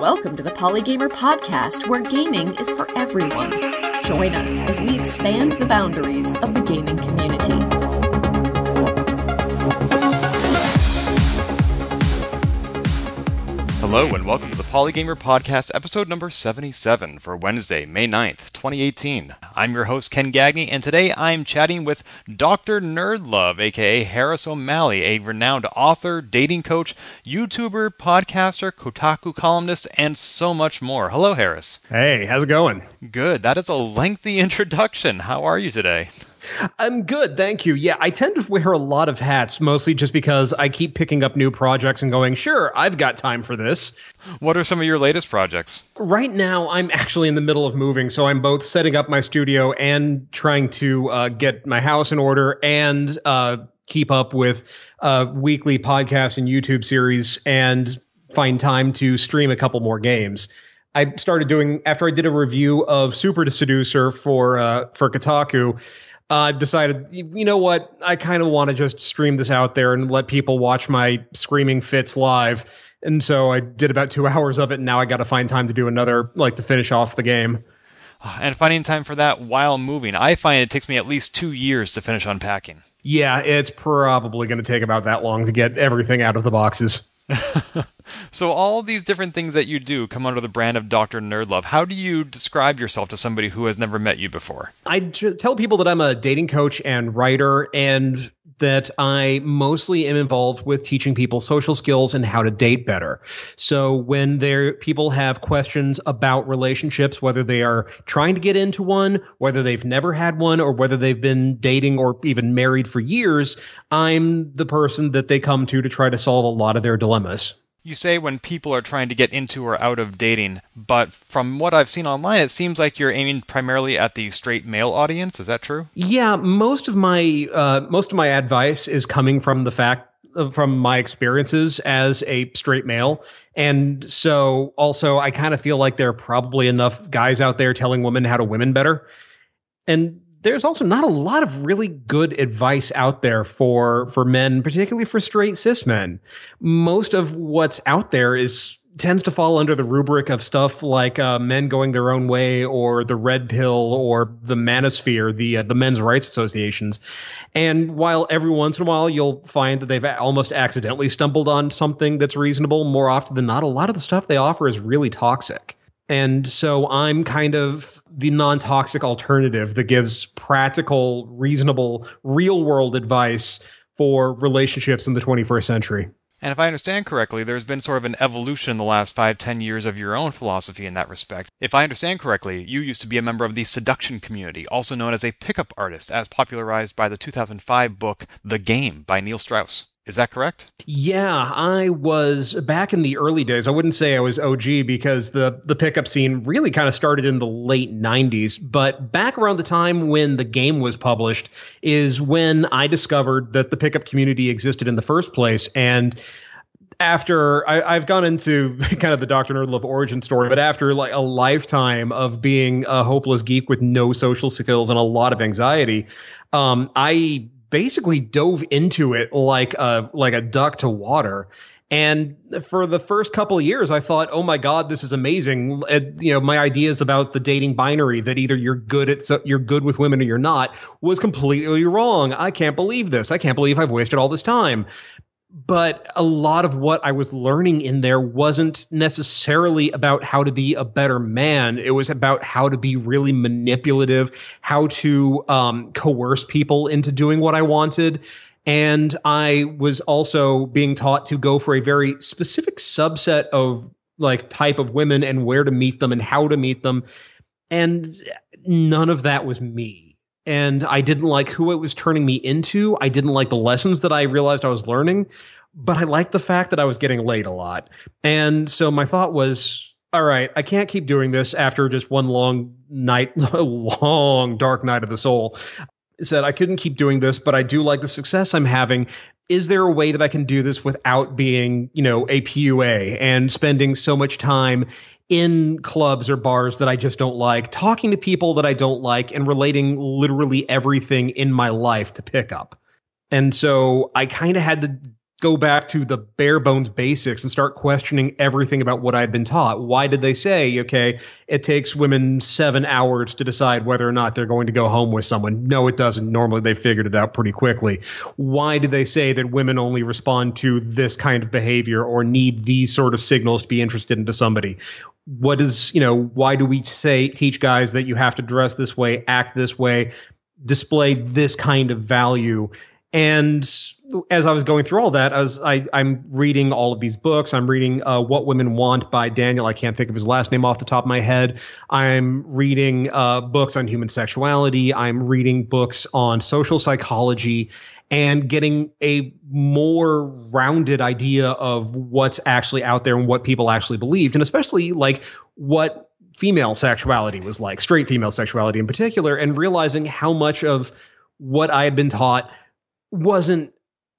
Welcome to the Polygamer Podcast, where gaming is for everyone. Join us as we expand the boundaries of the gaming community. Hello and welcome to the Polygamer Podcast, episode number 77 for Wednesday, May 9th, 2018. I'm your host, Ken Gagne, and today I'm chatting with Dr. Nerdlove, aka Harris O'Malley, a renowned author, dating coach, YouTuber, podcaster, Kotaku columnist, and so much more. Hello, Harris. Hey, how's it going? Good. That is a lengthy introduction. How are you today? I'm good, thank you. Yeah, I tend to wear a lot of hats, mostly just because I keep picking up new projects and going, sure, I've got time for this. What are some of your latest projects? Right now, I'm actually in the middle of moving, so I'm both setting up my studio and trying to uh, get my house in order and uh, keep up with uh, weekly podcast and YouTube series and find time to stream a couple more games. I started doing after I did a review of Super to Seducer for uh, for Kotaku. I decided, you know what? I kind of want to just stream this out there and let people watch my screaming fits live. And so I did about two hours of it, and now I got to find time to do another, like to finish off the game. And finding time for that while moving. I find it takes me at least two years to finish unpacking. Yeah, it's probably going to take about that long to get everything out of the boxes. so all these different things that you do come under the brand of Dr. Nerdlove. How do you describe yourself to somebody who has never met you before? I tell people that I'm a dating coach and writer and that I mostly am involved with teaching people social skills and how to date better. So when there people have questions about relationships, whether they are trying to get into one, whether they've never had one, or whether they've been dating or even married for years, I'm the person that they come to to try to solve a lot of their dilemmas you say when people are trying to get into or out of dating, but from what I've seen online, it seems like you're aiming primarily at the straight male audience. Is that true? Yeah, most of my uh, most of my advice is coming from the fact from my experiences as a straight male. And so also I kind of feel like there are probably enough guys out there telling women how to women better. And there's also not a lot of really good advice out there for for men, particularly for straight cis men. Most of what's out there is tends to fall under the rubric of stuff like uh, men going their own way or the red pill or the manosphere, the uh, the men's rights associations. And while every once in a while you'll find that they've almost accidentally stumbled on something that's reasonable, more often than not, a lot of the stuff they offer is really toxic. And so I'm kind of the non toxic alternative that gives practical, reasonable, real world advice for relationships in the 21st century. And if I understand correctly, there's been sort of an evolution in the last five, ten years of your own philosophy in that respect. If I understand correctly, you used to be a member of the seduction community, also known as a pickup artist, as popularized by the 2005 book The Game by Neil Strauss. Is that correct? Yeah, I was back in the early days. I wouldn't say I was OG because the the pickup scene really kind of started in the late 90s, but back around the time when the game was published is when I discovered that the pickup community existed in the first place and after I, have gone into kind of the Dr. Nerdlove origin story, but after like a lifetime of being a hopeless geek with no social skills and a lot of anxiety, um, I basically dove into it like a like a duck to water. And for the first couple of years, I thought, "Oh my God, this is amazing!" you know, my ideas about the dating binary that either you're good at so you're good with women or you're not was completely wrong. I can't believe this. I can't believe I've wasted all this time but a lot of what I was learning in there wasn't necessarily about how to be a better man. It was about how to be really manipulative, how to um, coerce people into doing what I wanted. And I was also being taught to go for a very specific subset of like type of women and where to meet them and how to meet them. And none of that was me and I didn't like who it was turning me into. I didn't like the lessons that I realized I was learning, but I liked the fact that I was getting laid a lot. And so my thought was, all right, I can't keep doing this after just one long night, long dark night of the soul. I said I couldn't keep doing this, but I do like the success I'm having. Is there a way that I can do this without being, you know, a PUA and spending so much time in clubs or bars that I just don't like, talking to people that I don't like, and relating literally everything in my life to pickup. And so I kind of had to go back to the bare bones basics and start questioning everything about what I've been taught. Why did they say, okay, it takes women seven hours to decide whether or not they're going to go home with someone? No, it doesn't. Normally they figured it out pretty quickly. Why did they say that women only respond to this kind of behavior or need these sort of signals to be interested into somebody? What is, you know, why do we say, teach guys that you have to dress this way, act this way, display this kind of value? And as I was going through all that, I was I, am reading all of these books. I'm reading uh, What Women Want by Daniel. I can't think of his last name off the top of my head. I'm reading uh, books on human sexuality. I'm reading books on social psychology and getting a more rounded idea of what's actually out there and what people actually believed, and especially like what female sexuality was like, straight female sexuality in particular, and realizing how much of what I had been taught wasn't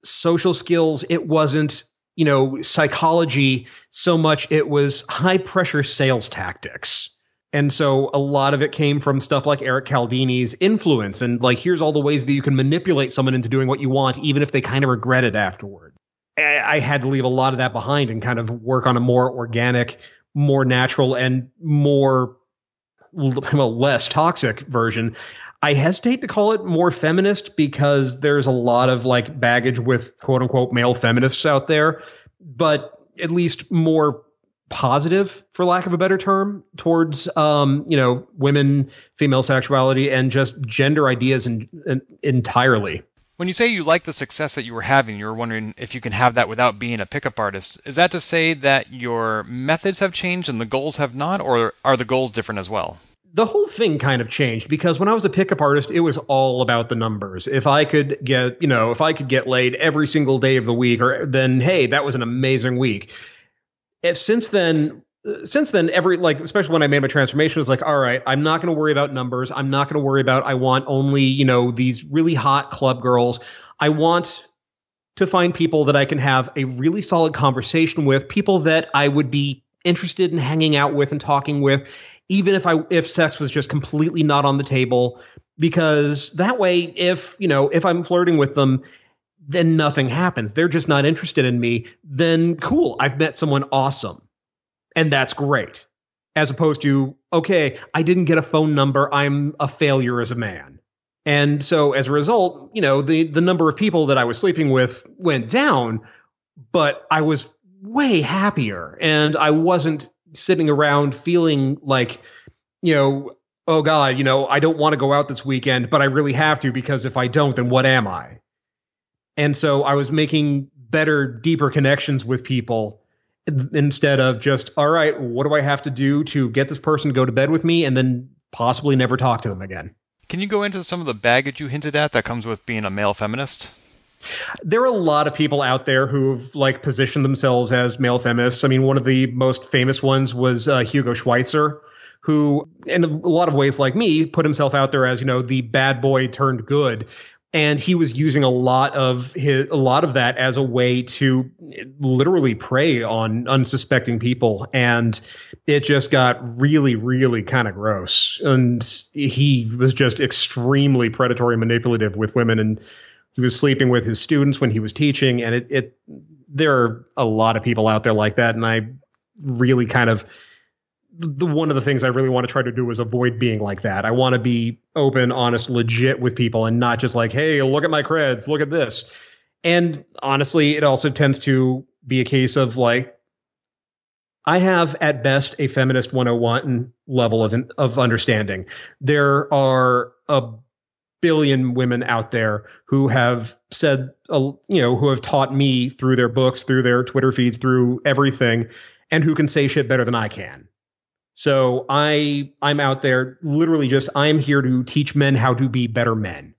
social skills, it wasn't, you know, psychology so much, it was high pressure sales tactics. And so a lot of it came from stuff like Eric Cialdini's influence and like here's all the ways that you can manipulate someone into doing what you want, even if they kind of regret it afterward. I had to leave a lot of that behind and kind of work on a more organic, more natural, and more well, less toxic version. I hesitate to call it more feminist because there's a lot of like baggage with quote unquote male feminists out there, but at least more positive for lack of a better term towards um, you know women female sexuality and just gender ideas in, in, entirely. When you say you like the success that you were having you were wondering if you can have that without being a pickup artist. Is that to say that your methods have changed and the goals have not or are the goals different as well the whole thing kind of changed because when I was a pickup artist, it was all about the numbers. If I could get, you know, if I could get laid every single day of the week, or then hey, that was an amazing week. If since then, since then, every like, especially when I made my transformation, was like, all right, I'm not going to worry about numbers. I'm not going to worry about. I want only, you know, these really hot club girls. I want to find people that I can have a really solid conversation with, people that I would be interested in hanging out with and talking with even if I if sex was just completely not on the table because that way if, you know, if I'm flirting with them then nothing happens. They're just not interested in me. Then cool, I've met someone awesome. And that's great. As opposed to, okay, I didn't get a phone number. I'm a failure as a man. And so as a result, you know, the the number of people that I was sleeping with went down, but I was way happier and I wasn't sitting around feeling like, you know, oh God, you know, I don't want to go out this weekend, but I really have to because if I don't, then what am I? And so I was making better, deeper connections with people instead of just, all right, what do I have to do to get this person to go to bed with me and then possibly never talk to them again? Can you go into some of the baggage you hinted at that comes with being a male feminist? There are a lot of people out there who've like positioned themselves as male feminists. I mean, one of the most famous ones was uh, Hugo Schwyzer, who, in a lot of ways, like me, put himself out there as you know the bad boy turned good, and he was using a lot of his a lot of that as a way to literally prey on unsuspecting people, and it just got really, really kind of gross. And he was just extremely predatory, and manipulative with women, and he was sleeping with his students when he was teaching, and it, it there are a lot of people out there like that, and I really kind of the one of the things I really want to try to do is avoid being like that. I want to be open, honest, legit with people, and not just like, hey, look at my creds, look at this. And honestly, it also tends to be a case of like I have at best a feminist 101 level of of understanding. There are a billion women out there who have said, uh, you know, who have taught me through their books, through their Twitter feeds, through everything, and who can say shit better than I can. So I I'm out there literally just I'm here to teach men how to be better men.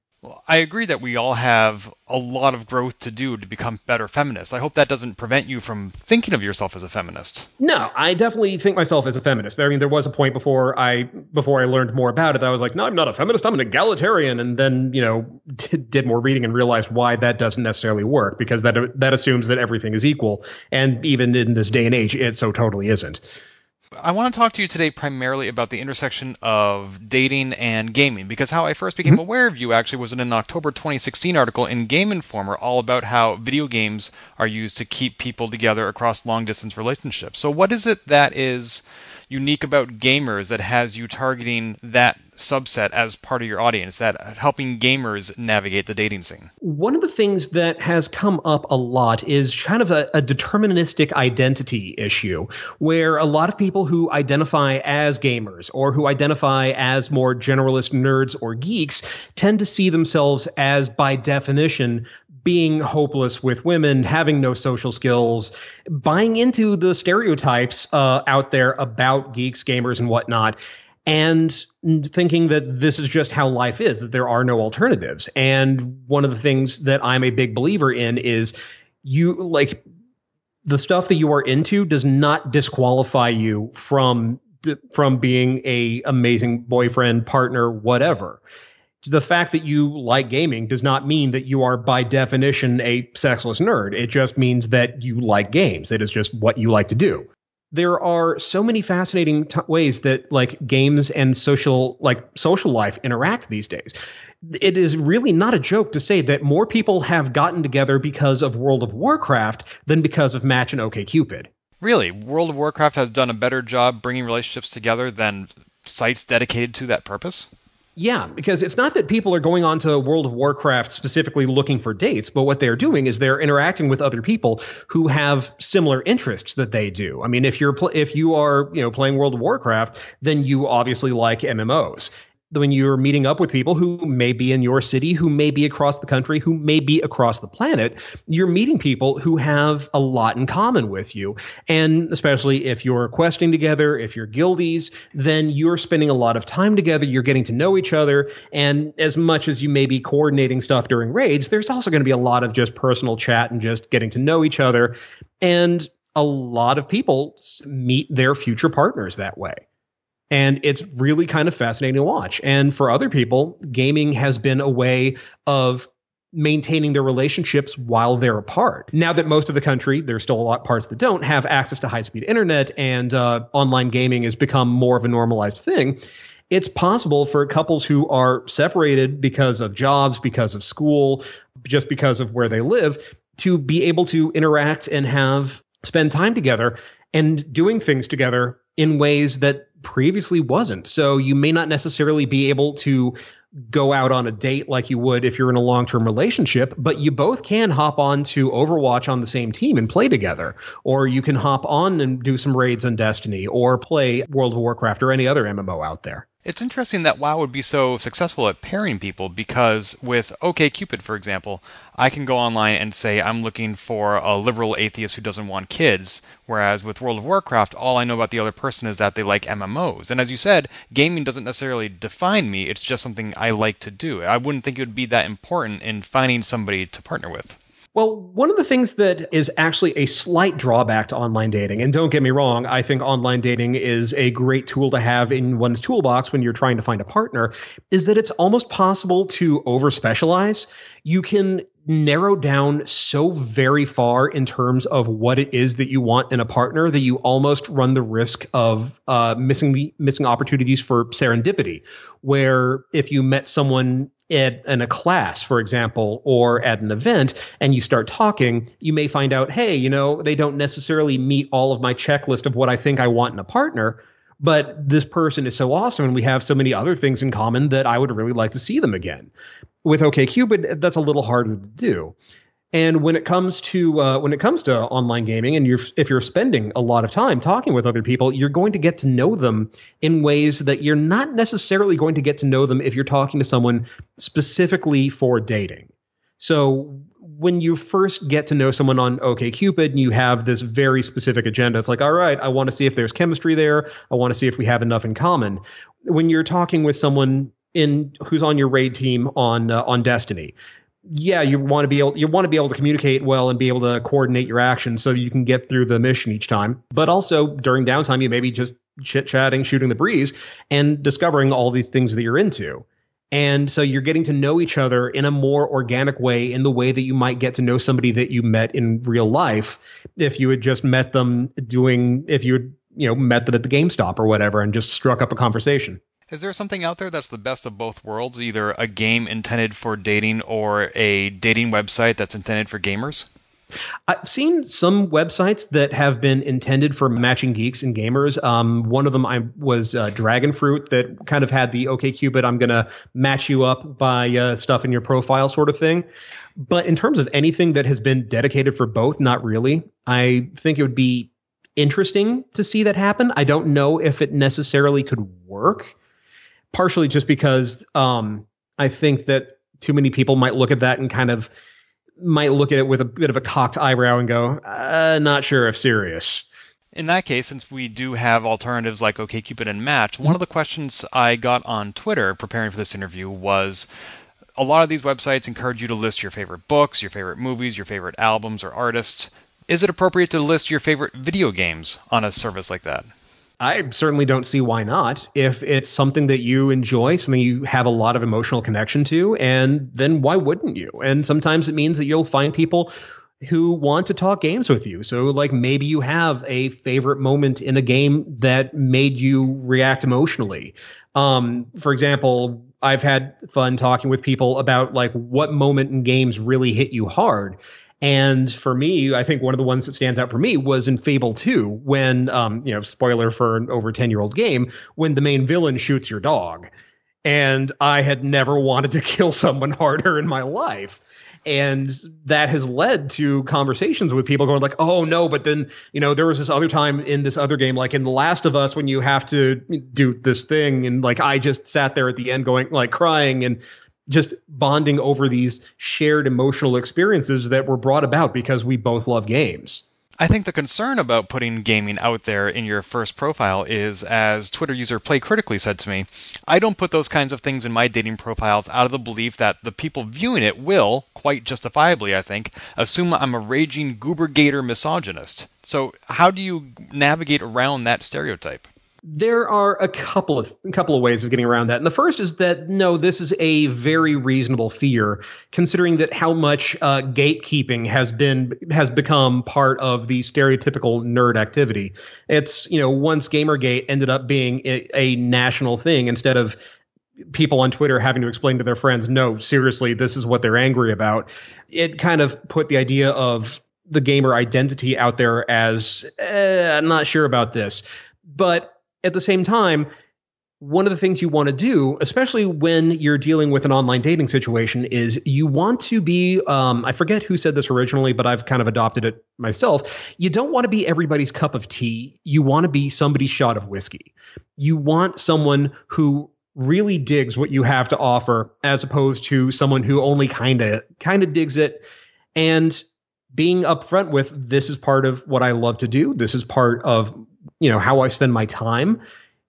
I agree that we all have a lot of growth to do to become better feminists. I hope that doesn't prevent you from thinking of yourself as a feminist. No, I definitely think myself as a feminist. I mean, there was a point before I before I learned more about it that I was like, no, I'm not a feminist. I'm an egalitarian, and then you know did, did more reading and realized why that doesn't necessarily work because that that assumes that everything is equal, and even in this day and age, it so totally isn't. I want to talk to you today primarily about the intersection of dating and gaming because how I first became mm-hmm. aware of you actually was in an October 2016 article in Game Informer all about how video games are used to keep people together across long distance relationships. So, what is it that is unique about gamers that has you targeting that subset as part of your audience that helping gamers navigate the dating scene? One of the things that has come up a lot is kind of a, a, deterministic identity issue where a lot of people who identify as gamers or who identify as more generalist nerds or geeks tend to see themselves as by definition being hopeless with women, having no social skills, buying into the stereotypes uh, out there about geeks, gamers, and whatnot, and thinking that this is just how life is, that there are no alternatives. And one of the things that I'm a big believer in is you like the stuff that you are into does not disqualify you from from being a amazing boyfriend, partner, whatever the fact that you like gaming does not mean that you are by definition a sexless nerd. It just means that you like games. It is just what you like to do. There are so many fascinating t- ways that like games and social like social life interact these days. It is really not a joke to say that more people have gotten together because of World of Warcraft than because of Match and OkCupid. Really, World of Warcraft has done a better job bringing relationships together than sites dedicated to that purpose? Yeah, because it's not that people are going on to World of Warcraft specifically looking for dates, but what they're doing is they're interacting with other people who have similar interests that they do. I mean, if you're pl- if you are you know playing World of Warcraft, then you obviously like MMOs when you're meeting up with people who may be in your city, who may be across the country, who may be across the planet, you're meeting people who have a lot in common with you. And especially if you're questing together, if you're guildies, then you're spending a lot of time together. You're getting to know each other. And as much as you may be coordinating stuff during raids, there's also going to be a lot of just personal chat and just getting to know each other. And a lot of people meet their future partners that way. And it's really kind of fascinating to watch. And for other people, gaming has been a way of maintaining their relationships while they're apart. Now that most of the country, there's still a lot of parts that don't have access to high speed internet and uh, online gaming has become more of a normalized thing. It's possible for couples who are separated because of jobs, because of school, just because of where they live, to be able to interact and have spend time together and doing things together in ways that previously wasn't. So you may not necessarily be able to go out on a date like you would if you're in a long-term relationship, but you both can hop on to Overwatch on the same team and play together. Or you can hop on and do some raids on Destiny or play World of Warcraft or any other MMO out there. It's interesting that WoW would be so successful at pairing people because with OkCupid, for example, I can go online and say I'm looking for a liberal atheist who doesn't want kids, whereas with World of Warcraft, all I know about the other person is that they like MMOs. And as you said, gaming doesn't necessarily define me, it's just something I like to do. I wouldn't think it would be that important in finding somebody to partner with. Well, one of the things that is actually a slight drawback to online dating, and don't get me wrong, I think online dating is a great tool to have in one's toolbox when you're trying to find a partner, is that it's almost possible to over specialize. You can narrow down so very far in terms of what it is that you want in a partner that you almost run the risk of uh, missing missing opportunities for serendipity. Where if you met someone at in a class, for example, or at an event, and you start talking, you may find out, hey, you know, they don't necessarily meet all of my checklist of what I think I want in a partner, but this person is so awesome, and we have so many other things in common that I would really like to see them again. With OkCupid, that's a little harder to do. And when it comes to uh, when it comes to online gaming, and you're if you're spending a lot of time talking with other people, you're going to get to know them in ways that you're not necessarily going to get to know them if you're talking to someone specifically for dating. So when you first get to know someone on OkCupid and you have this very specific agenda, it's like, all right, I want to see if there's chemistry there. I want to see if we have enough in common. When you're talking with someone in who's on your raid team on uh, on Destiny, yeah, you want to be able you want to be able to communicate well and be able to coordinate your actions so you can get through the mission each time. But also during downtime, you maybe just chit chatting, shooting the breeze, and discovering all these things that you're into. And so you're getting to know each other in a more organic way, in the way that you might get to know somebody that you met in real life if you had just met them doing, if you had you know, met them at the GameStop or whatever and just struck up a conversation. Is there something out there that's the best of both worlds, either a game intended for dating or a dating website that's intended for gamers? I've seen some websites that have been intended for matching geeks and gamers. Um, one of them I was uh, Dragon Fruit that kind of had the OK Cupid, I'm going to match you up by uh, stuff in your profile sort of thing. But in terms of anything that has been dedicated for both, not really. I think it would be interesting to see that happen. I don't know if it necessarily could work, partially just because um, I think that too many people might look at that and kind of might look at it with a bit of a cocked eyebrow and go, uh, not sure if serious. In that case, since we do have alternatives like OkCupid and Match, one of the questions I got on Twitter preparing for this interview was a lot of these websites encourage you to list your favorite books, your favorite movies, your favorite albums or artists. Is it appropriate to list your favorite video games on a service like that? I certainly don't see why not. If it's something that you enjoy, something you have a lot of emotional connection to, and then why wouldn't you? And sometimes it means that you'll find people who want to talk games with you. So, like, maybe you have a favorite moment in a game that made you react emotionally. Um, for example, I've had fun talking with people about like what moment in games really hit you hard. And for me, I think one of the ones that stands out for me was in Fable 2, when, um, you know, spoiler for an over 10 year old game, when the main villain shoots your dog. And I had never wanted to kill someone harder in my life and that has led to conversations with people going like oh no but then you know there was this other time in this other game like in the last of us when you have to do this thing and like i just sat there at the end going like crying and just bonding over these shared emotional experiences that were brought about because we both love games I think the concern about putting gaming out there in your first profile is, as Twitter user Play Critically said to me, I don't put those kinds of things in my dating profiles out of the belief that the people viewing it will, quite justifiably, I think, assume I'm a raging goober gator misogynist. So, how do you navigate around that stereotype? There are a couple of a couple of ways of getting around that. And the first is that no, this is a very reasonable fear, considering that how much uh, gatekeeping has been has become part of the stereotypical nerd activity. It's you know once GamerGate ended up being a, a national thing instead of people on Twitter having to explain to their friends, no, seriously, this is what they're angry about. It kind of put the idea of the gamer identity out there as eh, I'm not sure about this. But at the same time, one of the things you want to do, especially when you're dealing with an online dating situation, is you want to be. Um, I forget who said this originally, but I've kind of adopted it myself. You don't want to be everybody's cup of tea. You want to be somebody's shot of whiskey. You want someone who really digs what you have to offer, as opposed to someone who only kind of kind of digs it. And being upfront with this is part of what I love to do. This is part of you know how I spend my time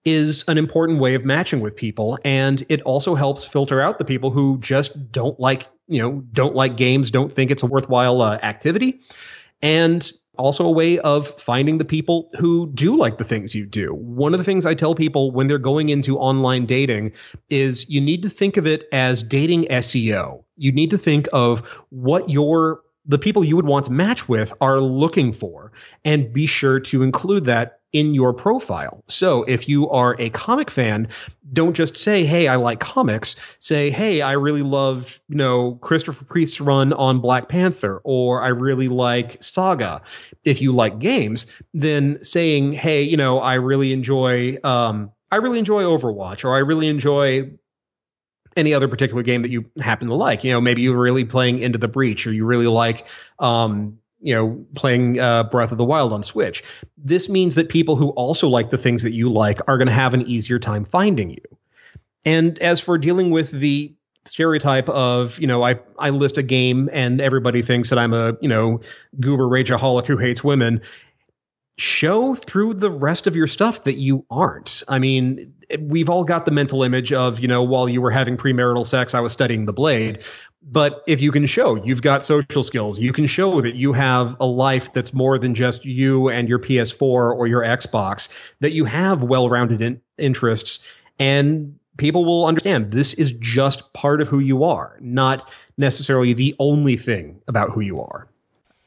is an important way of matching with people and it also helps filter out the people who just don't like you know don't like games don't think it's a worthwhile uh, activity and also a way of finding the people who do like the things you do. One of the things I tell people when they're going into online dating is you need to think of it as dating SEO. You need to think of what your the people you would want to match with are looking for and be sure to include that in your profile. So if you are a comic fan, don't just say, "Hey, I like comics." Say, "Hey, I really love, you know, Christopher Priest's run on Black Panther," or "I really like Saga." If you like games, then saying, "Hey, you know, I really enjoy, um, I really enjoy Overwatch," or "I really enjoy." Any other particular game that you happen to like, you know, maybe you're really playing Into the Breach, or you really like, um, you know, playing uh, Breath of the Wild on Switch. This means that people who also like the things that you like are going to have an easier time finding you. And as for dealing with the stereotype of, you know, I, I list a game and everybody thinks that I'm a, you know, goober rageaholic who hates women, show through the rest of your stuff that you aren't. I mean, we've all got the mental image of, you know, while you were having premarital sex, I was studying the blade. But if you can show you've got social skills, you can show that you have a life that's more than just you and your PS4 or your Xbox, that you have well rounded in- interests, and people will understand this is just part of who you are, not necessarily the only thing about who you are.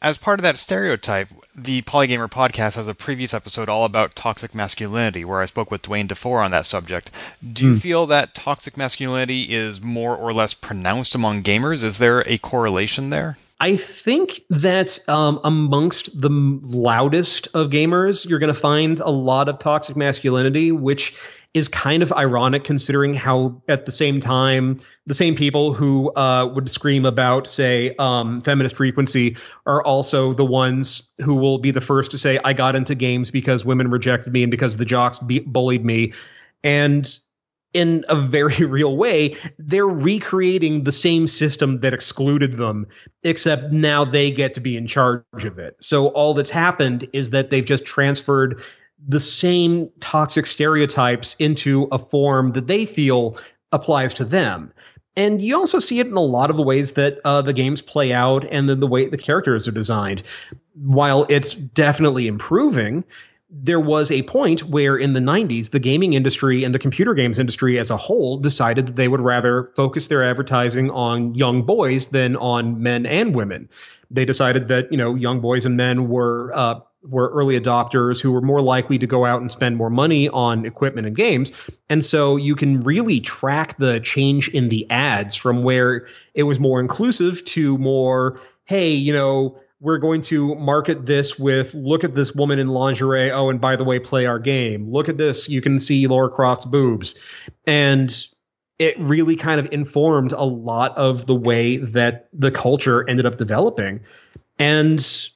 As part of that stereotype, the Polygamer podcast has a previous episode all about toxic masculinity, where I spoke with Dwayne DeFore on that subject. Do you mm. feel that toxic masculinity is more or less pronounced among gamers? Is there a correlation there? I think that um, amongst the loudest of gamers, you're going to find a lot of toxic masculinity, which is kind of ironic considering how at the same time the same people who uh, would scream about say um, feminist frequency are also the ones who will be the first to say i got into games because women rejected me and because the jocks be- bullied me and in a very real way, they're recreating the same system that excluded them, except now they get to be in charge of it. So all that's happened is that they've just transferred the same toxic stereotypes into a form that they feel applies to them. And you also see it in a lot of the ways that uh, the games play out and then the way the characters are designed. While it's definitely improving, there was a point where in the 90s, the gaming industry and the computer games industry as a whole decided that they would rather focus their advertising on young boys than on men and women. They decided that, you know, young boys and men were, uh, were early adopters who were more likely to go out and spend more money on equipment and games. And so you can really track the change in the ads from where it was more inclusive to more, hey, you know, we're going to market this with look at this woman in lingerie. Oh, and by the way, play our game. Look at this. You can see Lara Croft's boobs. And it really kind of informed a lot of the way that the culture ended up developing. And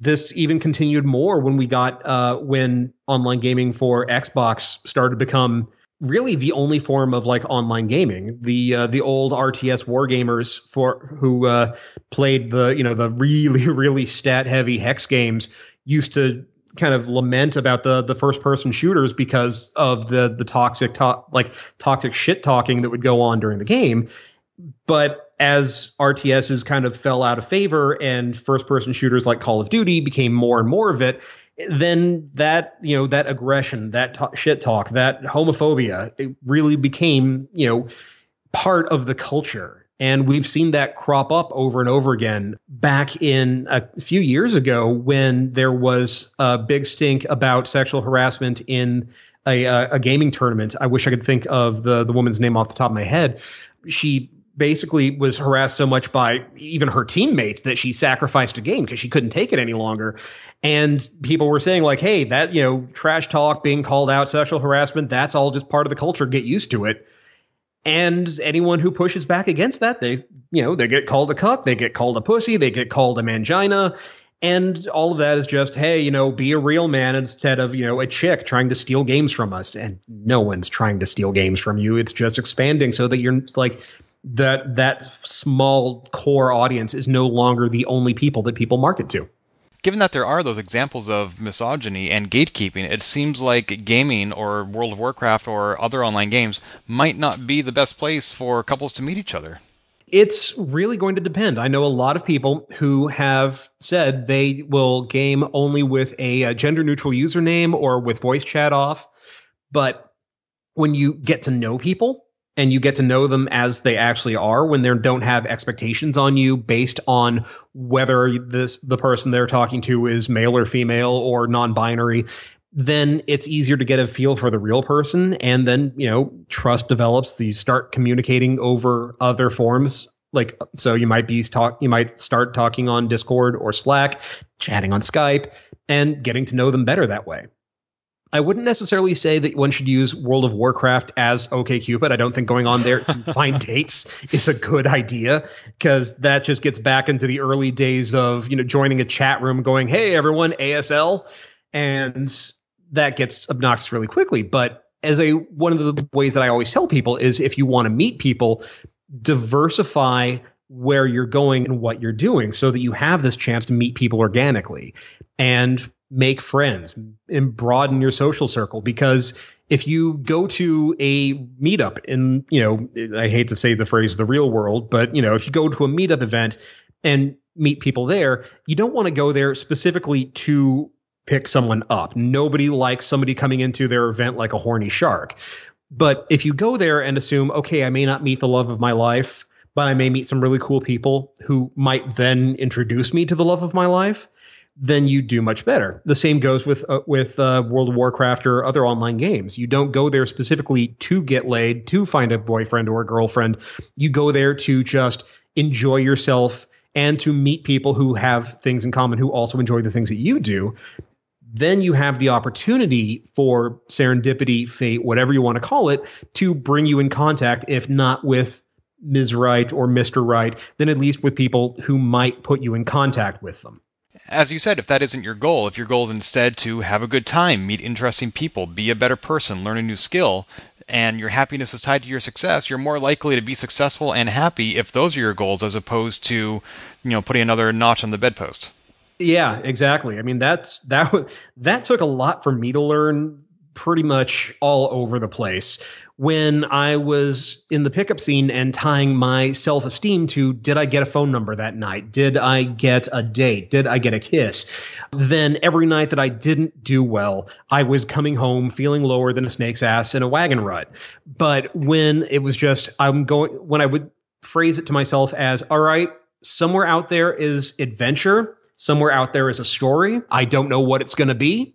this even continued more when we got uh, when online gaming for Xbox started to become really the only form of like online gaming. The uh, the old RTS wargamers for who uh, played the you know the really really stat heavy hex games used to kind of lament about the the first person shooters because of the the toxic to- like toxic shit talking that would go on during the game. But as RTSs kind of fell out of favor and first person shooters like Call of Duty became more and more of it, then that you know that aggression, that t- shit talk, that homophobia, it really became you know part of the culture. And we've seen that crop up over and over again. Back in a few years ago, when there was a big stink about sexual harassment in a, uh, a gaming tournament, I wish I could think of the the woman's name off the top of my head. She basically was harassed so much by even her teammates that she sacrificed a game because she couldn't take it any longer. And people were saying like, "Hey, that you know, trash talk, being called out, sexual harassment, that's all just part of the culture. Get used to it." And anyone who pushes back against that, they you know, they get called a cuck, they get called a pussy, they get called a mangina. And all of that is just, hey, you know, be a real man instead of, you know, a chick trying to steal games from us. And no one's trying to steal games from you. It's just expanding so that you're like that that small core audience is no longer the only people that people market to. Given that there are those examples of misogyny and gatekeeping, it seems like gaming or World of Warcraft or other online games might not be the best place for couples to meet each other. It's really going to depend. I know a lot of people who have said they will game only with a, a gender neutral username or with voice chat off. But when you get to know people, and you get to know them as they actually are when they don't have expectations on you based on whether this the person they're talking to is male or female or non-binary then it's easier to get a feel for the real person. And then you know trust develops. You start communicating over other forms. Like so you might be talk you might start talking on discord or slack chatting on skype and getting to know them better that way I wouldn't necessarily say that one should use World of Warcraft as OKCupid. I don't think going on there to find dates is a good idea because that just gets back into the early days of you know joining a chat room, going, "Hey everyone, ASL," and that gets obnoxious really quickly. But as a one of the ways that I always tell people is if you want to meet people, diversify where you're going and what you're doing so that you have this chance to meet people organically. And make friends and broaden your social circle because if you go to a meetup in you know i hate to say the phrase the real world but you know if you go to a meetup event and meet people there you don't want to go there specifically to pick someone up nobody likes somebody coming into their event like a horny shark but if you go there and assume okay i may not meet the love of my life but I may meet some really cool people who might then introduce me to the love of my life. Then you do much better. The same goes with uh, with uh, World of Warcraft or other online games. You don't go there specifically to get laid, to find a boyfriend or a girlfriend. You go there to just enjoy yourself and to meet people who have things in common who also enjoy the things that you do then you have the opportunity for serendipity, fate, whatever you want to call it, to bring you in contact, if not with Ms. Right or Mr. Right, then at least with people who might put you in contact with them. As you said, if that isn't your goal, if your goal is instead to have a good time, meet interesting people, be a better person, learn a new skill, and your happiness is tied to your success, you're more likely to be successful and happy if those are your goals as opposed to, you know, putting another notch on the bedpost. Yeah, exactly. I mean, that's that that took a lot for me to learn pretty much all over the place when I was in the pickup scene and tying my self esteem to did I get a phone number that night? Did I get a date? Did I get a kiss? Then every night that I didn't do well, I was coming home feeling lower than a snake's ass in a wagon rut. But when it was just, I'm going, when I would phrase it to myself as, all right, somewhere out there is adventure somewhere out there is a story. I don't know what it's going to be,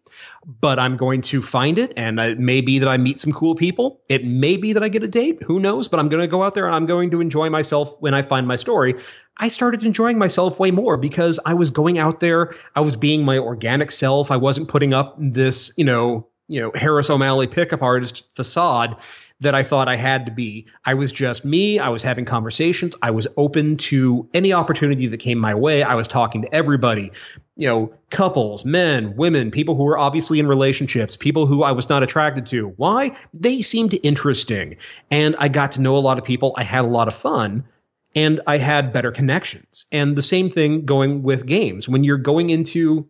but I'm going to find it. And it may be that I meet some cool people. It may be that I get a date. Who knows? But I'm going to go out there and I'm going to enjoy myself when I find my story. I started enjoying myself way more because I was going out there. I was being my organic self. I wasn't putting up this, you know, you know, Harris O'Malley pickup artist facade that I thought I had to be. I was just me. I was having conversations. I was open to any opportunity that came my way. I was talking to everybody, you know, couples, men, women, people who were obviously in relationships, people who I was not attracted to. Why? They seemed interesting. And I got to know a lot of people. I had a lot of fun and I had better connections. And the same thing going with games. When you're going into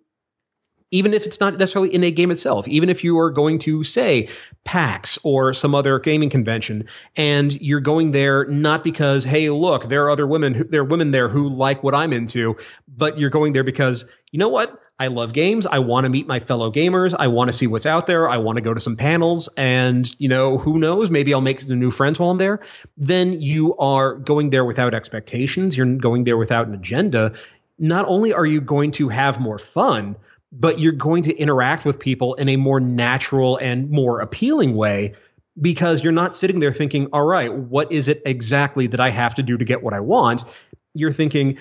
even if it's not necessarily in a game itself, even if you are going to say PAX or some other gaming convention, and you're going there not because, hey, look, there are other women, who, there are women there who like what I'm into, but you're going there because, you know what? I love games. I want to meet my fellow gamers. I want to see what's out there. I want to go to some panels and, you know, who knows, maybe I'll make some new friends while I'm there. Then you are going there without expectations. You're going there without an agenda. Not only are you going to have more fun, but you're going to interact with people in a more natural and more appealing way because you're not sitting there thinking, all right, what is it exactly that I have to do to get what I want? You're thinking,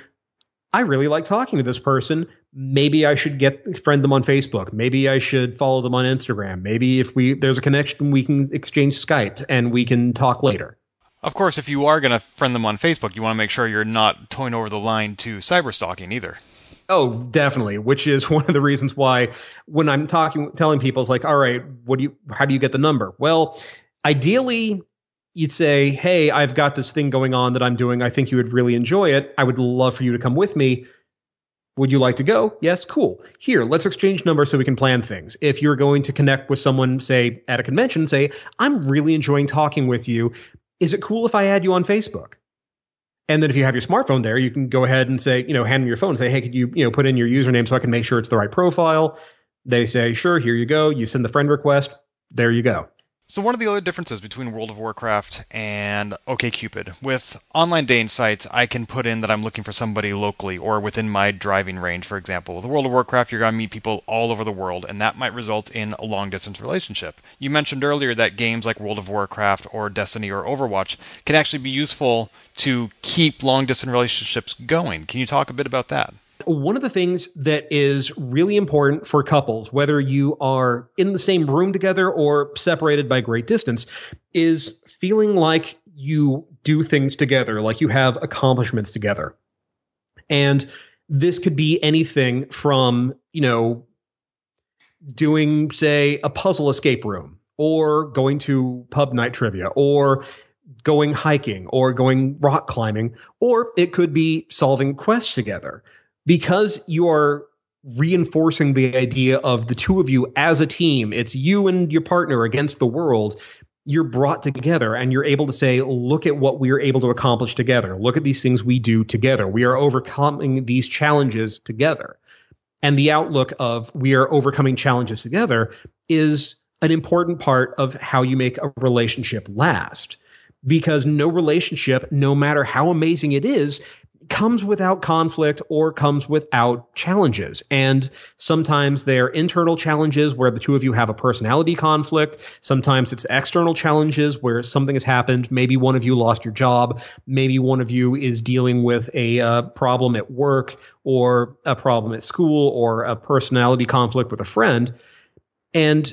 I really like talking to this person. Maybe I should get friend them on Facebook. Maybe I should follow them on Instagram. Maybe if we there's a connection, we can exchange Skype and we can talk later. Of course, if you are going to friend them on Facebook, you want to make sure you're not toying over the line to cyberstalking either. Oh, definitely. Which is one of the reasons why when I'm talking, telling people, it's like, all right, what do you, how do you get the number? Well, ideally, you'd say, hey, I've got this thing going on that I'm doing. I think you would really enjoy it. I would love for you to come with me. Would you like to go? Yes, cool. Here, let's exchange numbers so we can plan things. If you're going to connect with someone, say at a convention, say, I'm really enjoying talking with you. Is it cool if I add you on Facebook? And then if you have your smartphone there, you can go ahead and say, you know, hand them your phone and say, hey, could you, you know, put in your username so I can make sure it's the right profile. They say, sure, here you go. You send the friend request. There you go. So one of the other differences between World of Warcraft and OkCupid, with online dating sites, I can put in that I'm looking for somebody locally or within my driving range, for example. With World of Warcraft, you're going to meet people all over the world, and that might result in a long distance relationship. You mentioned earlier that games like World of Warcraft or Destiny or Overwatch can actually be useful to keep long distance relationships going. Can you talk a bit about that? One of the things that is really important for couples, whether you are in the same room together or separated by great distance, is feeling like you do things together, like you have accomplishments together. And this could be anything from, you know, doing, say, a puzzle escape room or going to pub night trivia or going hiking or going rock climbing, or it could be solving quests together because you are reinforcing the idea of the two of you as a team, it's you and your partner against the world. You're brought together and you're able to say, look at what we are able to accomplish together. Look at these things we do together. We are overcoming these challenges together. And the outlook of we are overcoming challenges together is an important part of how you make a relationship last because no relationship, no matter how amazing it is, comes without conflict or comes without challenges. And sometimes they're internal challenges where the two of you have a personality conflict. Sometimes it's external challenges where something has happened. Maybe one of you lost your job. Maybe one of you is dealing with a uh, problem at work or a problem at school or a personality conflict with a friend. And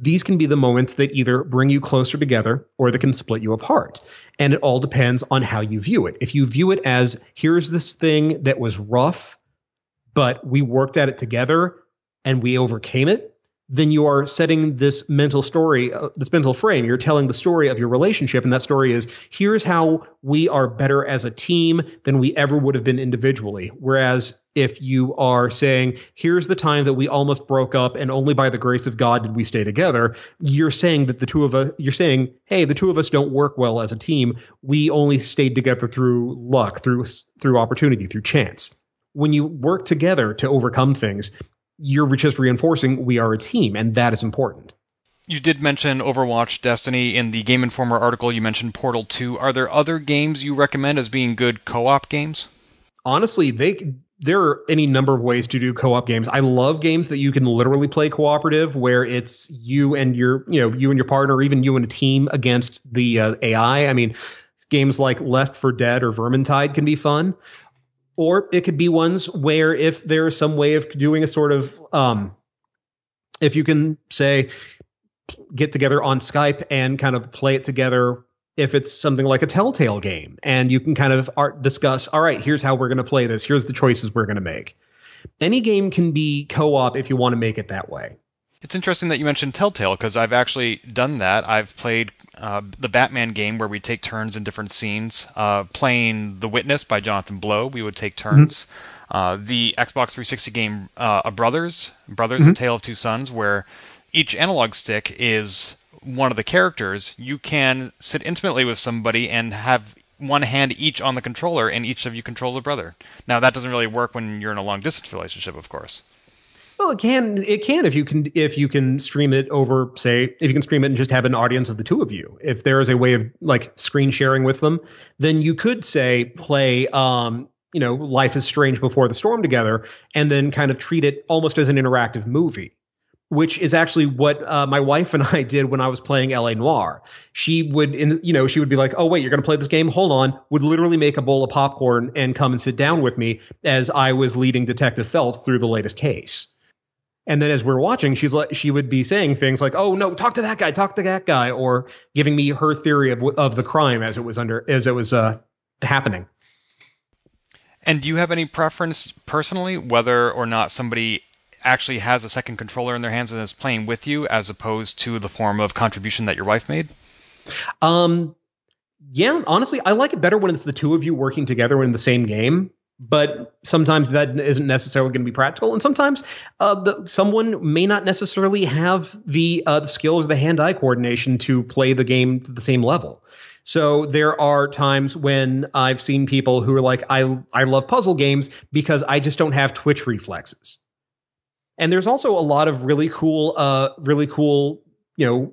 these can be the moments that either bring you closer together or that can split you apart. And it all depends on how you view it. If you view it as here's this thing that was rough, but we worked at it together and we overcame it, then you are setting this mental story, uh, this mental frame. You're telling the story of your relationship, and that story is here's how we are better as a team than we ever would have been individually. Whereas if you are saying here's the time that we almost broke up, and only by the grace of God did we stay together, you're saying that the two of us, you're saying, hey, the two of us don't work well as a team. We only stayed together through luck, through through opportunity, through chance when you work together to overcome things, you're just reinforcing we are a team, and that is important. You did mention Overwatch Destiny in the Game Informer article. You mentioned Portal 2. Are there other games you recommend as being good co op games? Honestly, they there are any number of ways to do co-op games. I love games that you can literally play cooperative, where it's you and your, you know, you and your partner, or even you and a team against the uh, AI. I mean, games like Left 4 Dead or Vermintide can be fun or it could be ones where if there's some way of doing a sort of um, if you can say get together on Skype and kind of play it together if it's something like a telltale game and you can kind of art, discuss all right here's how we're going to play this here's the choices we're going to make any game can be co-op if you want to make it that way it's interesting that you mentioned Telltale because I've actually done that. I've played uh, the Batman game where we take turns in different scenes. Uh, playing The Witness by Jonathan Blow, we would take turns. Mm-hmm. Uh, the Xbox 360 game uh, A Brothers, Brothers: mm-hmm. A Tale of Two Sons, where each analog stick is one of the characters. You can sit intimately with somebody and have one hand each on the controller, and each of you controls a brother. Now that doesn't really work when you're in a long distance relationship, of course. Well, it can it can if you can if you can stream it over say if you can stream it and just have an audience of the two of you. If there is a way of like screen sharing with them, then you could say play um you know Life is Strange before the storm together and then kind of treat it almost as an interactive movie. Which is actually what uh, my wife and I did when I was playing LA Noire. She would, in, you know, she would be like, "Oh wait, you're going to play this game? Hold on." Would literally make a bowl of popcorn and come and sit down with me as I was leading Detective Phelps through the latest case. And then as we're watching, she's like, she would be saying things like, "Oh no, talk to that guy, talk to that guy," or giving me her theory of of the crime as it was under as it was uh, happening. And do you have any preference personally whether or not somebody actually has a second controller in their hands and is playing with you, as opposed to the form of contribution that your wife made? Um, yeah, honestly, I like it better when it's the two of you working together in the same game but sometimes that isn't necessarily going to be practical, and sometimes uh, the, someone may not necessarily have the uh, the skills, the hand-eye coordination to play the game to the same level. So there are times when I've seen people who are like, I I love puzzle games because I just don't have twitch reflexes. And there's also a lot of really cool, uh, really cool, you know,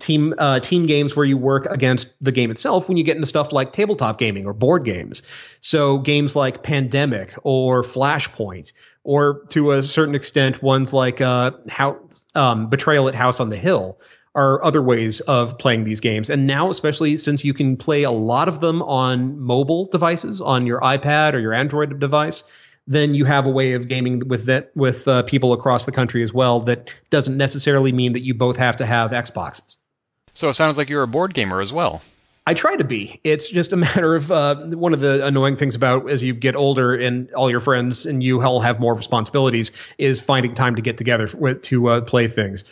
team uh, team games where you work against the game itself when you get into stuff like tabletop gaming or board games. So games like Pandemic or Flashpoint, or to a certain extent ones like uh, how um, Betrayal at House on the Hill are other ways of playing these games. And now, especially since you can play a lot of them on mobile devices, on your iPad or your Android device, then you have a way of gaming with that with uh, people across the country as well. That doesn't necessarily mean that you both have to have Xboxes. So it sounds like you're a board gamer as well. I try to be. It's just a matter of uh, one of the annoying things about as you get older and all your friends and you all have more responsibilities is finding time to get together to uh, play things.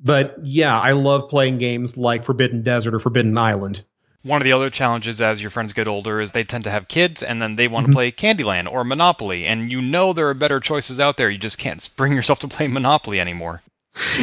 But yeah, I love playing games like Forbidden Desert or Forbidden Island. One of the other challenges as your friends get older is they tend to have kids and then they want mm-hmm. to play Candyland or Monopoly. And you know there are better choices out there. You just can't bring yourself to play Monopoly anymore.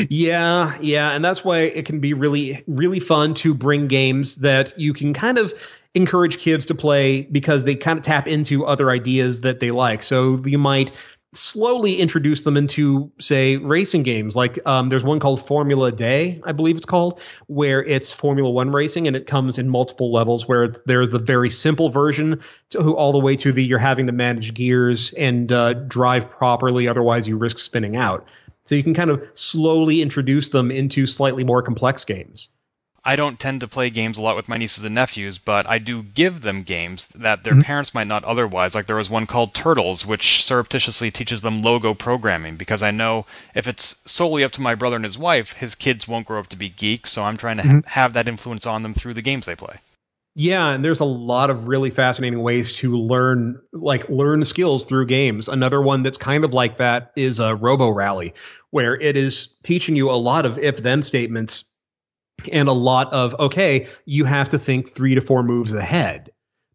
Yeah, yeah. And that's why it can be really, really fun to bring games that you can kind of encourage kids to play because they kind of tap into other ideas that they like. So you might slowly introduce them into, say, racing games. Like um, there's one called Formula D, I believe it's called, where it's Formula One racing and it comes in multiple levels. Where there's the very simple version to all the way to the you're having to manage gears and uh, drive properly, otherwise you risk spinning out. So you can kind of slowly introduce them into slightly more complex games. I don't tend to play games a lot with my nieces and nephews, but I do give them games that their mm-hmm. parents might not otherwise. Like there was one called Turtles, which surreptitiously teaches them logo programming because I know if it's solely up to my brother and his wife, his kids won't grow up to be geeks. So I'm trying to mm-hmm. ha- have that influence on them through the games they play. Yeah, and there's a lot of really fascinating ways to learn like learn skills through games. Another one that's kind of like that is a Robo Rally, where it is teaching you a lot of if then statements and a lot of okay, you have to think three to four moves ahead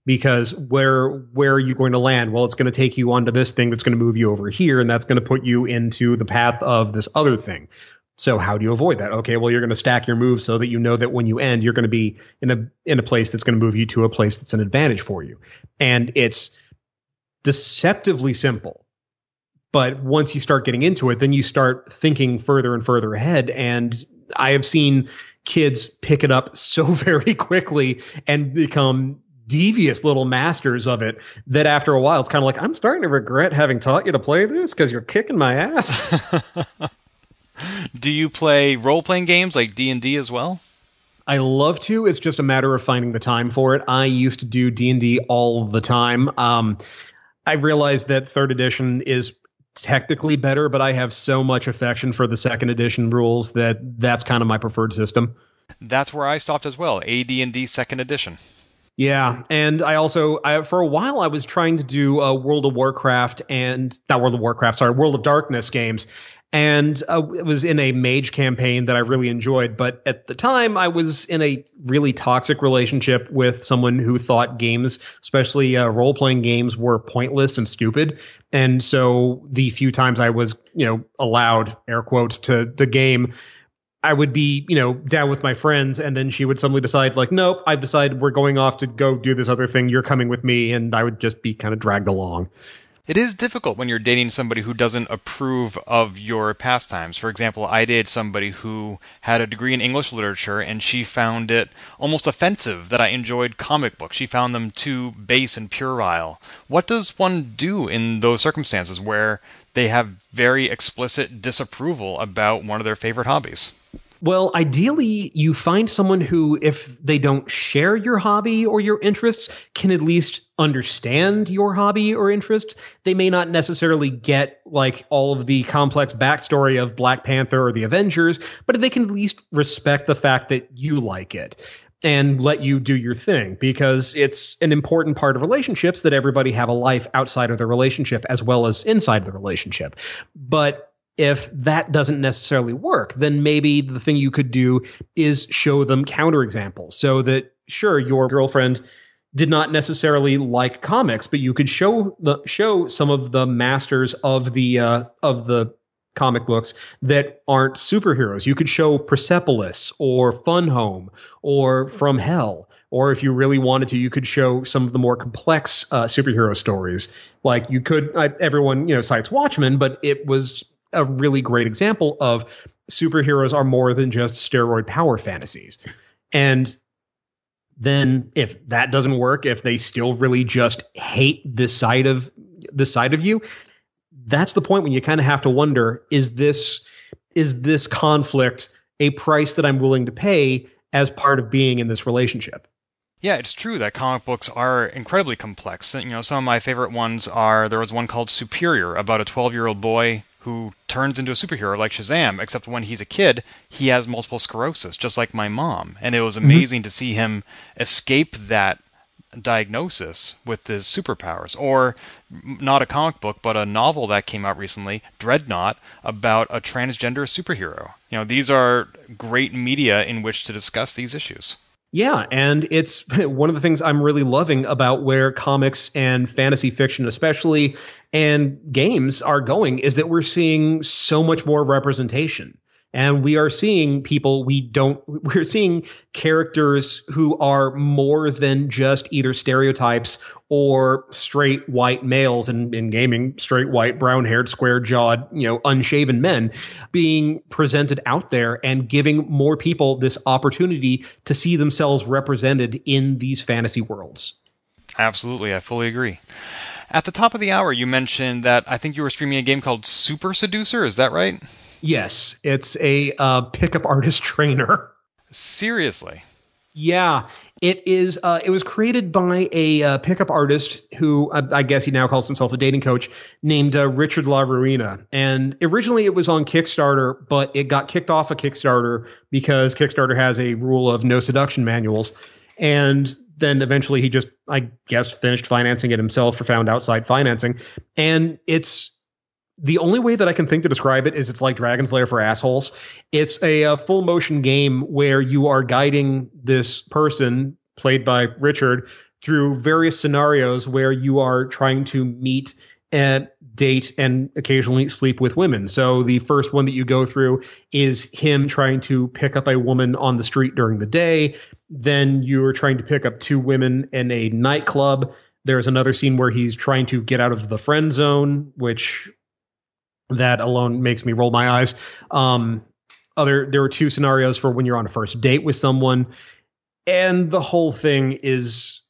because where where are you going to land? Well, it's going to take you onto this thing that's going to move you over here, and that's going to put you into the path of this other thing. So how do you avoid that? Okay, well you're going to stack your moves so that you know that when you end, you're going to be in a in a place that's going to move you to a place that's an advantage for you, and it's deceptively simple. But once you start getting into it, then you start thinking further and further ahead. And I have seen kids pick it up so very quickly and become devious little masters of it that after a while it's kind of like I'm starting to regret having taught you to play this because you're kicking my ass. Do you play role playing games like D and D as well? I love to. It's just a matter of finding the time for it. I used to do D and D all the time. Um, I realized that third edition is technically better, but I have so much affection for the second edition rules that that's kind of my preferred system. That's where I stopped as well. AD&D second edition. Yeah, and I also I, for a while I was trying to do a World of Warcraft and not World of Warcraft, sorry, World of Darkness games, and uh, it was in a mage campaign that I really enjoyed. But at the time, I was in a really toxic relationship with someone who thought games, especially uh, role playing games, were pointless and stupid. And so the few times I was, you know, allowed air quotes to the game. I would be, you know, down with my friends, and then she would suddenly decide, like, nope, I've decided we're going off to go do this other thing. You're coming with me, and I would just be kind of dragged along. It is difficult when you're dating somebody who doesn't approve of your pastimes. For example, I dated somebody who had a degree in English literature and she found it almost offensive that I enjoyed comic books. She found them too base and puerile. What does one do in those circumstances where they have very explicit disapproval about one of their favorite hobbies? Well, ideally, you find someone who, if they don't share your hobby or your interests, can at least understand your hobby or interests. They may not necessarily get like all of the complex backstory of Black Panther or the Avengers, but they can at least respect the fact that you like it and let you do your thing because it's an important part of relationships that everybody have a life outside of the relationship as well as inside the relationship. But if that doesn't necessarily work, then maybe the thing you could do is show them counterexamples so that sure your girlfriend did not necessarily like comics, but you could show the show some of the masters of the uh, of the comic books that aren't superheroes. You could show Persepolis or Fun Home or From Hell, or if you really wanted to, you could show some of the more complex uh, superhero stories. Like you could, uh, everyone you know cites Watchmen, but it was a really great example of superheroes are more than just steroid power fantasies. And then if that doesn't work, if they still really just hate this side of this side of you, that's the point when you kind of have to wonder is this is this conflict a price that I'm willing to pay as part of being in this relationship? Yeah, it's true that comic books are incredibly complex. You know, some of my favorite ones are there was one called Superior about a 12-year-old boy who turns into a superhero like Shazam, except when he's a kid, he has multiple sclerosis, just like my mom. And it was mm-hmm. amazing mm-hmm. to see him escape that diagnosis with his superpowers. Or not a comic book, but a novel that came out recently, Dreadnought, about a transgender superhero. You know, these are great media in which to discuss these issues. Yeah, and it's one of the things I'm really loving about where comics and fantasy fiction, especially, and games are going, is that we're seeing so much more representation. And we are seeing people we don't, we're seeing characters who are more than just either stereotypes or straight white males and in gaming, straight white, brown haired, square jawed, you know, unshaven men being presented out there and giving more people this opportunity to see themselves represented in these fantasy worlds. Absolutely. I fully agree. At the top of the hour, you mentioned that I think you were streaming a game called Super Seducer. Is that right? Yes, it's a uh, pickup artist trainer. Seriously. Yeah, it is. Uh, it was created by a uh, pickup artist who uh, I guess he now calls himself a dating coach named uh, Richard LaRuina. And originally it was on Kickstarter, but it got kicked off of Kickstarter because Kickstarter has a rule of no seduction manuals. And then eventually he just, I guess, finished financing it himself or found outside financing. And it's the only way that I can think to describe it is it's like Dragon's Lair for assholes. It's a, a, full motion game where you are guiding this person, played by Richard, through various scenarios where you are trying to meet and date and occasionally sleep with women. So the first one that you go through is him trying to pick up a woman on the street during the day. Then you're trying to pick up two women in a nightclub. There's another scene where he's trying to get out of the friend zone, which that alone makes me roll my eyes. Um, other there are two scenarios for when you're on a first date with someone, and the whole thing is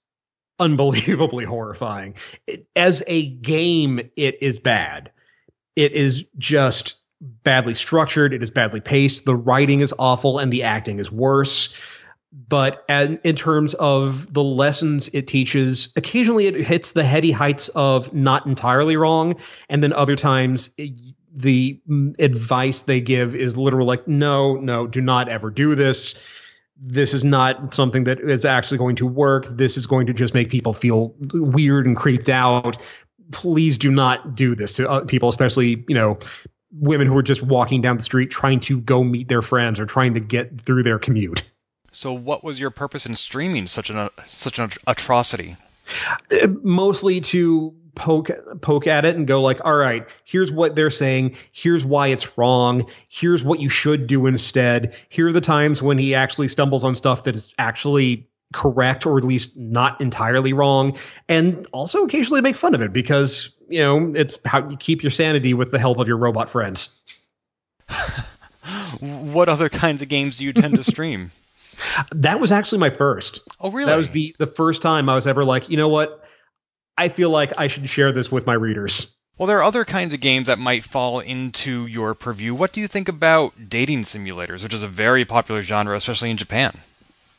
unbelievably horrifying. It, as a game, it is bad. It is just badly structured. It is badly paced. The writing is awful, and the acting is worse but in terms of the lessons it teaches, occasionally it hits the heady heights of not entirely wrong, and then other times it, the advice they give is literal like, no, no, do not ever do this. This is not something that is actually going to work. This is going to just make people feel weird and creeped out. Please do not do this to uh, people, especially you know women who are just walking down the street trying to go meet their friends or trying to get through their commute. So, what was your purpose in streaming such an such an atrocity? Uh, mostly to poke poke at it and go like, all right, here's what they're saying. Here's why it's wrong. Here's what you should do instead. Here are the times when he actually stumbles on stuff that is actually correct or at least not entirely wrong and also occasionally make fun of it because you know it's how you keep your sanity with the help of your robot friends what other kinds of games do you tend to stream that was actually my first. Oh, really? That was the the first time I was ever like, you know what? I feel like I should share this with my readers. Well, there are other kinds of games that might fall into your purview. What do you think about dating simulators, which is a very popular genre, especially in Japan?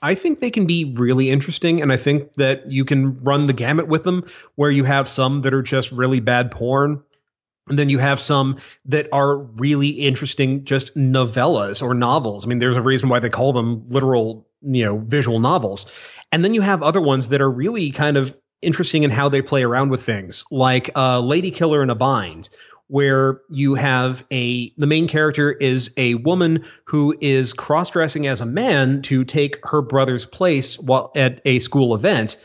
I think they can be really interesting, and I think that you can run the gamut with them, where you have some that are just really bad porn, and then you have some that are really interesting, just novellas or novels. I mean, there's a reason why they call them literal, you know, visual novels. And then you have other ones that are really kind of interesting in how they play around with things, like uh, Lady Killer in a Bind, where you have a the main character is a woman who is cross-dressing as a man to take her brother's place while at a school event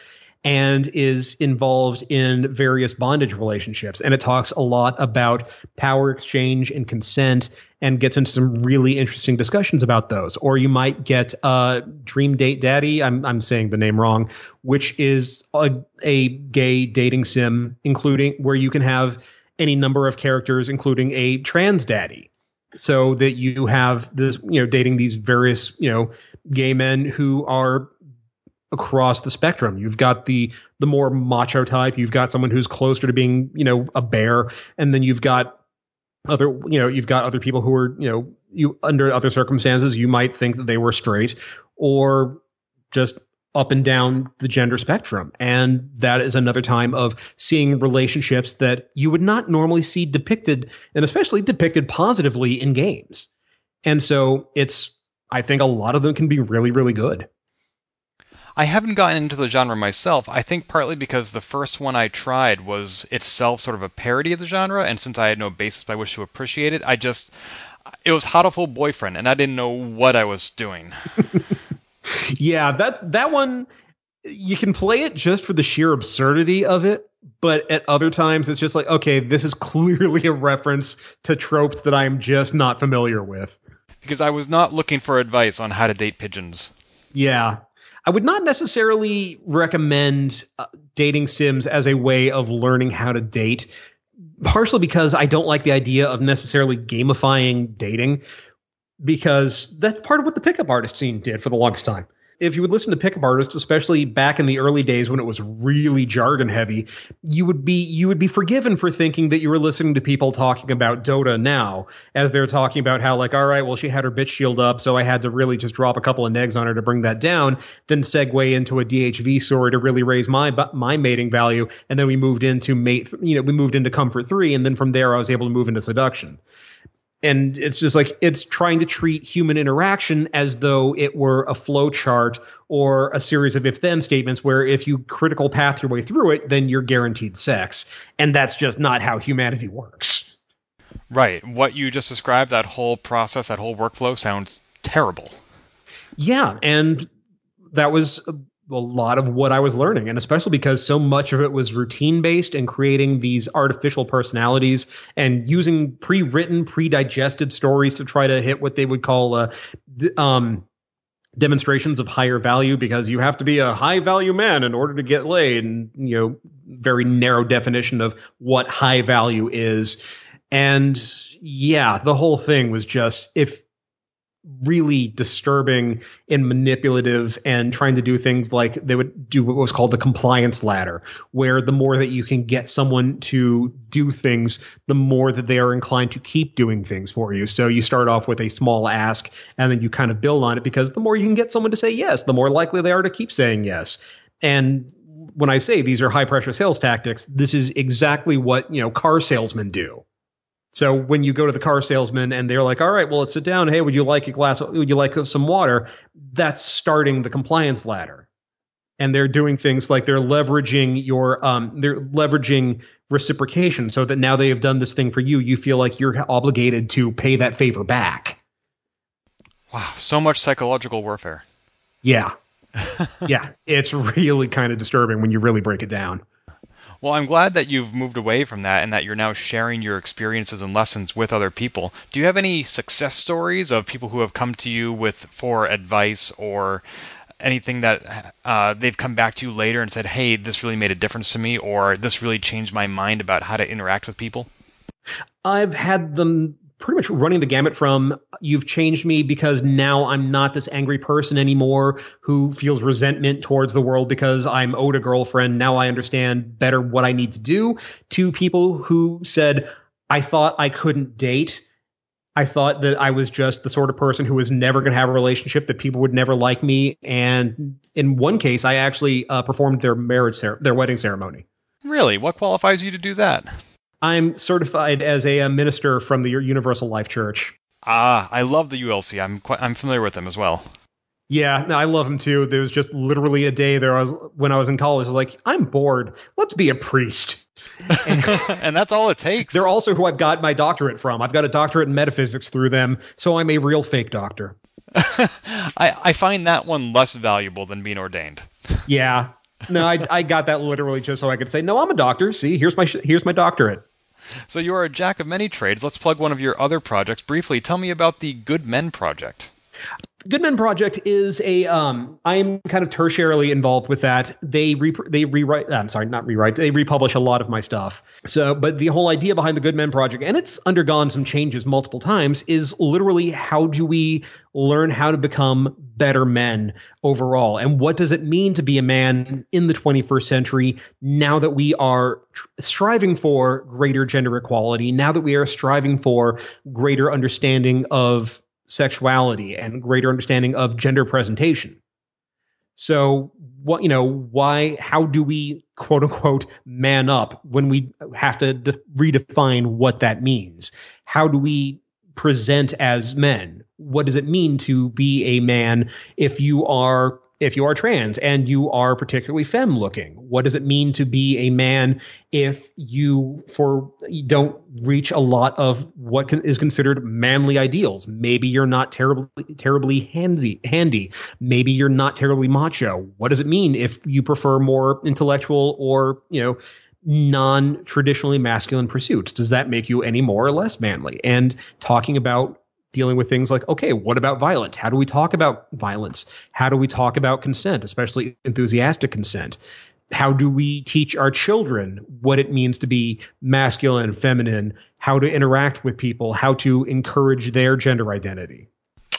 and is involved in various bondage relationships. And it talks a lot about power exchange and consent and gets into some really interesting discussions about those. Or you might get uh, Dream Date Daddy, I'm, I'm saying the name wrong, which is a, a gay dating sim, including where you can have any number of characters, including a trans daddy so that you have this you know dating these various you know gay men who are across the spectrum. You've got the the more macho type. You've got someone who's closer to being, you know, a bear, and then you've got other, you know, you've got other people who are, you know, you under other circumstances you might think that they were straight or just up and down the gender spectrum. And that is another time of seeing relationships that you would not normally see depicted, and especially depicted positively in games. And so it's, I think a lot of them can be really, really good. I haven't gotten into the genre myself. I think partly because the first one I tried was itself sort of a parody of the genre, and since I had no basis by which to appreciate it, I just it was Hot Hatoful Boyfriend, and I didn't know what I was doing. yeah, that that one you can play it just for the sheer absurdity of it, but at other times it's just like, okay, this is clearly a reference to tropes that I'm just not familiar with. because I was not looking for advice on how to date pigeons. Yeah. I would not necessarily recommend uh, dating sims as a way of learning how to date, partially because I don't like the idea of necessarily gamifying dating, because that's part of what the pickup artist scene did for the longest time if you would listen to pickup artists, especially back in the early days when it was really jargon heavy, you would be you would be forgiven for thinking that you were listening to people talking about Dota now, as they're talking about how like, all right, well, she had her bitch shield up, so I had to really just drop a couple of negs on her to bring that down, then segue into a DHV story to really raise my my mating value, and then we moved into mate, you know, we moved into comfort three, and then from there I was able to move into seduction and it's just like it's trying to treat human interaction as though it were a flow chart or a series of if then statements where if you critical path your way through it then you're guaranteed sex. And that's just not how humanity works. Right. What you just described that whole process that whole workflow sounds terrible. Yeah. And that was a lot of what I was learning, and especially because so much of it was routine based and creating these artificial personalities and using pre-written, pre-digested stories to try to hit what they would call uh, d- um, demonstrations of higher value because you have to be a high value man in order to get laid, and you know, very narrow definition of what high value is. And yeah, the whole thing was just if really disturbing and manipulative and trying to do things like they would do what was called the compliance ladder where the more that you can get someone to do things the more that they are inclined to keep doing things for you. So you start off with a small ask and then you kind of build on it because the more you can get someone to say yes the more likely they are to keep saying yes. And when i say these are high pressure sales tactics this is exactly what you know car salesmen do so when you go to the car salesman and they're like, "All right, well, let's sit down. Hey, would you like a glass? Would you like some water?" That's starting the compliance ladder, and they're doing things like they're leveraging your um, they're leveraging reciprocation, so that now they have done this thing for you, you feel like you're obligated to pay that favor back. Wow, so much psychological warfare. Yeah, yeah, it's really kind of disturbing when you really break it down. Well, I'm glad that you've moved away from that and that you're now sharing your experiences and lessons with other people. Do you have any success stories of people who have come to you with for advice or anything that uh, they've come back to you later and said, "Hey, this really made a difference to me," or "This really changed my mind about how to interact with people"? I've had them pretty much running the gamut from you've changed me because now I'm not this angry person anymore who feels resentment towards the world because I'm owed a girlfriend. Now I understand better what I need to do to people who said, I thought I couldn't date. I thought that I was just the sort of person who was never going to have a relationship, that people would never like me. And in one case, I actually uh, performed their marriage, cer- their wedding ceremony. Really? What qualifies you to do that? I'm certified as a, a minister from the Universal Life Church. Ah, I love the ULC. I'm quite, I'm familiar with them as well. Yeah, no, I love them too. There was just literally a day there I was when I was in college. I was like, I'm bored. Let's be a priest. And, and that's all it takes. They're also who I've got my doctorate from. I've got a doctorate in metaphysics through them, so I'm a real fake doctor. I, I find that one less valuable than being ordained. yeah, no, I, I got that literally just so I could say, no, I'm a doctor. See, here's my here's my doctorate. So you are a jack of many trades. Let's plug one of your other projects briefly. Tell me about the Good Men Project. Good Men Project is a um I'm kind of tertiarily involved with that. They re- they rewrite I'm sorry, not rewrite. They republish a lot of my stuff. So, but the whole idea behind the Good Men Project and it's undergone some changes multiple times is literally how do we learn how to become better men overall and what does it mean to be a man in the 21st century now that we are tr- striving for greater gender equality, now that we are striving for greater understanding of sexuality and greater understanding of gender presentation. So what you know why how do we quote unquote man up when we have to de- redefine what that means? How do we present as men? What does it mean to be a man if you are if you are trans and you are particularly femme looking? What does it mean to be a man if you for you don't reach a lot of what can, is considered manly ideals? Maybe you're not terribly terribly handy handy. Maybe you're not terribly macho. What does it mean if you prefer more intellectual or you know non traditionally masculine pursuits? Does that make you any more or less manly? And talking about dealing with things like, okay, what about violence? How do we talk about violence? How do we talk about consent, especially enthusiastic consent? How do we teach our children what it means to be masculine and feminine? How to interact with people? How to encourage their gender identity?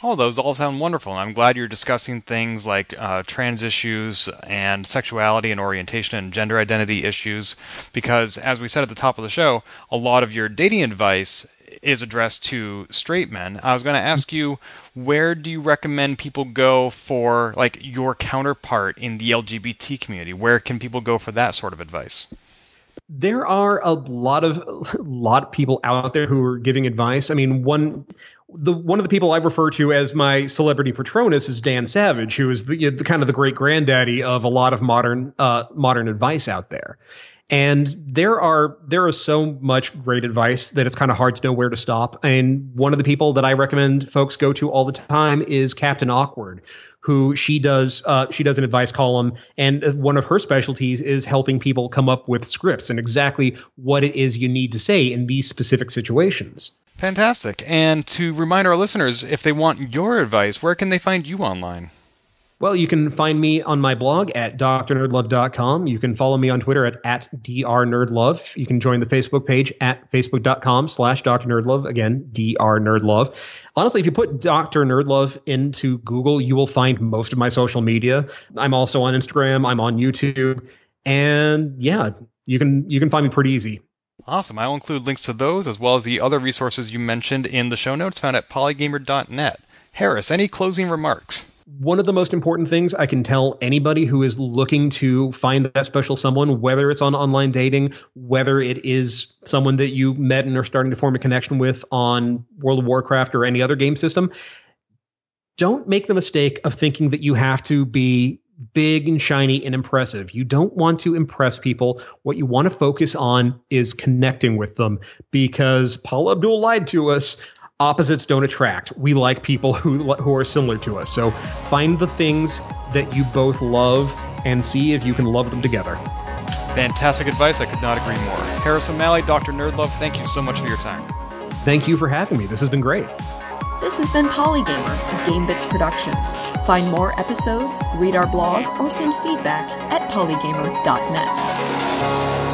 Oh, those all sound wonderful. And I'm glad you're discussing things like uh, trans issues and sexuality and orientation and gender identity issues, because as we said at the top of the show, a lot of your dating advice is addressed to straight men. I was going to ask you, where do you recommend people go for like your counterpart in the LGBT community? Where can people go for that sort of advice? There are a lot of a lot of people out there who are giving advice. I mean, one the one of the people I refer to as my celebrity patronus is Dan Savage, who is the, the kind of the great granddaddy of a lot of modern uh, modern advice out there. And there are there is so much great advice that it's kind of hard to know where to stop. And one of the people that I recommend folks go to all the time is Captain Awkward, who she does uh, she does an advice column, and one of her specialties is helping people come up with scripts and exactly what it is you need to say in these specific situations. Fantastic. And to remind our listeners, if they want your advice, where can they find you online? Well, you can find me on my blog at drnerdlove.com. You can follow me on Twitter at, at drnerdlove. You can join the Facebook page at facebook.com slash drnerdlove. Again, drnerdlove. Honestly, if you put Dr. Nerdlove into Google, you will find most of my social media. I'm also on Instagram. I'm on YouTube. And yeah, you can you can find me pretty easy. Awesome. I'll include links to those as well as the other resources you mentioned in the show notes found at polygamer.net. Harris, any closing remarks? One of the most important things I can tell anybody who is looking to find that special someone, whether it's on online dating, whether it is someone that you met and are starting to form a connection with on World of Warcraft or any other game system, don't make the mistake of thinking that you have to be big and shiny and impressive. You don't want to impress people. What you want to focus on is connecting with them because Paula Abdul lied to us opposites don't attract. We like people who who are similar to us. So find the things that you both love and see if you can love them together. Fantastic advice. I could not agree more. Harris O'Malley, Dr. Nerdlove, thank you so much for your time. Thank you for having me. This has been great. This has been Polygamer, a GameBits production. Find more episodes, read our blog, or send feedback at polygamer.net.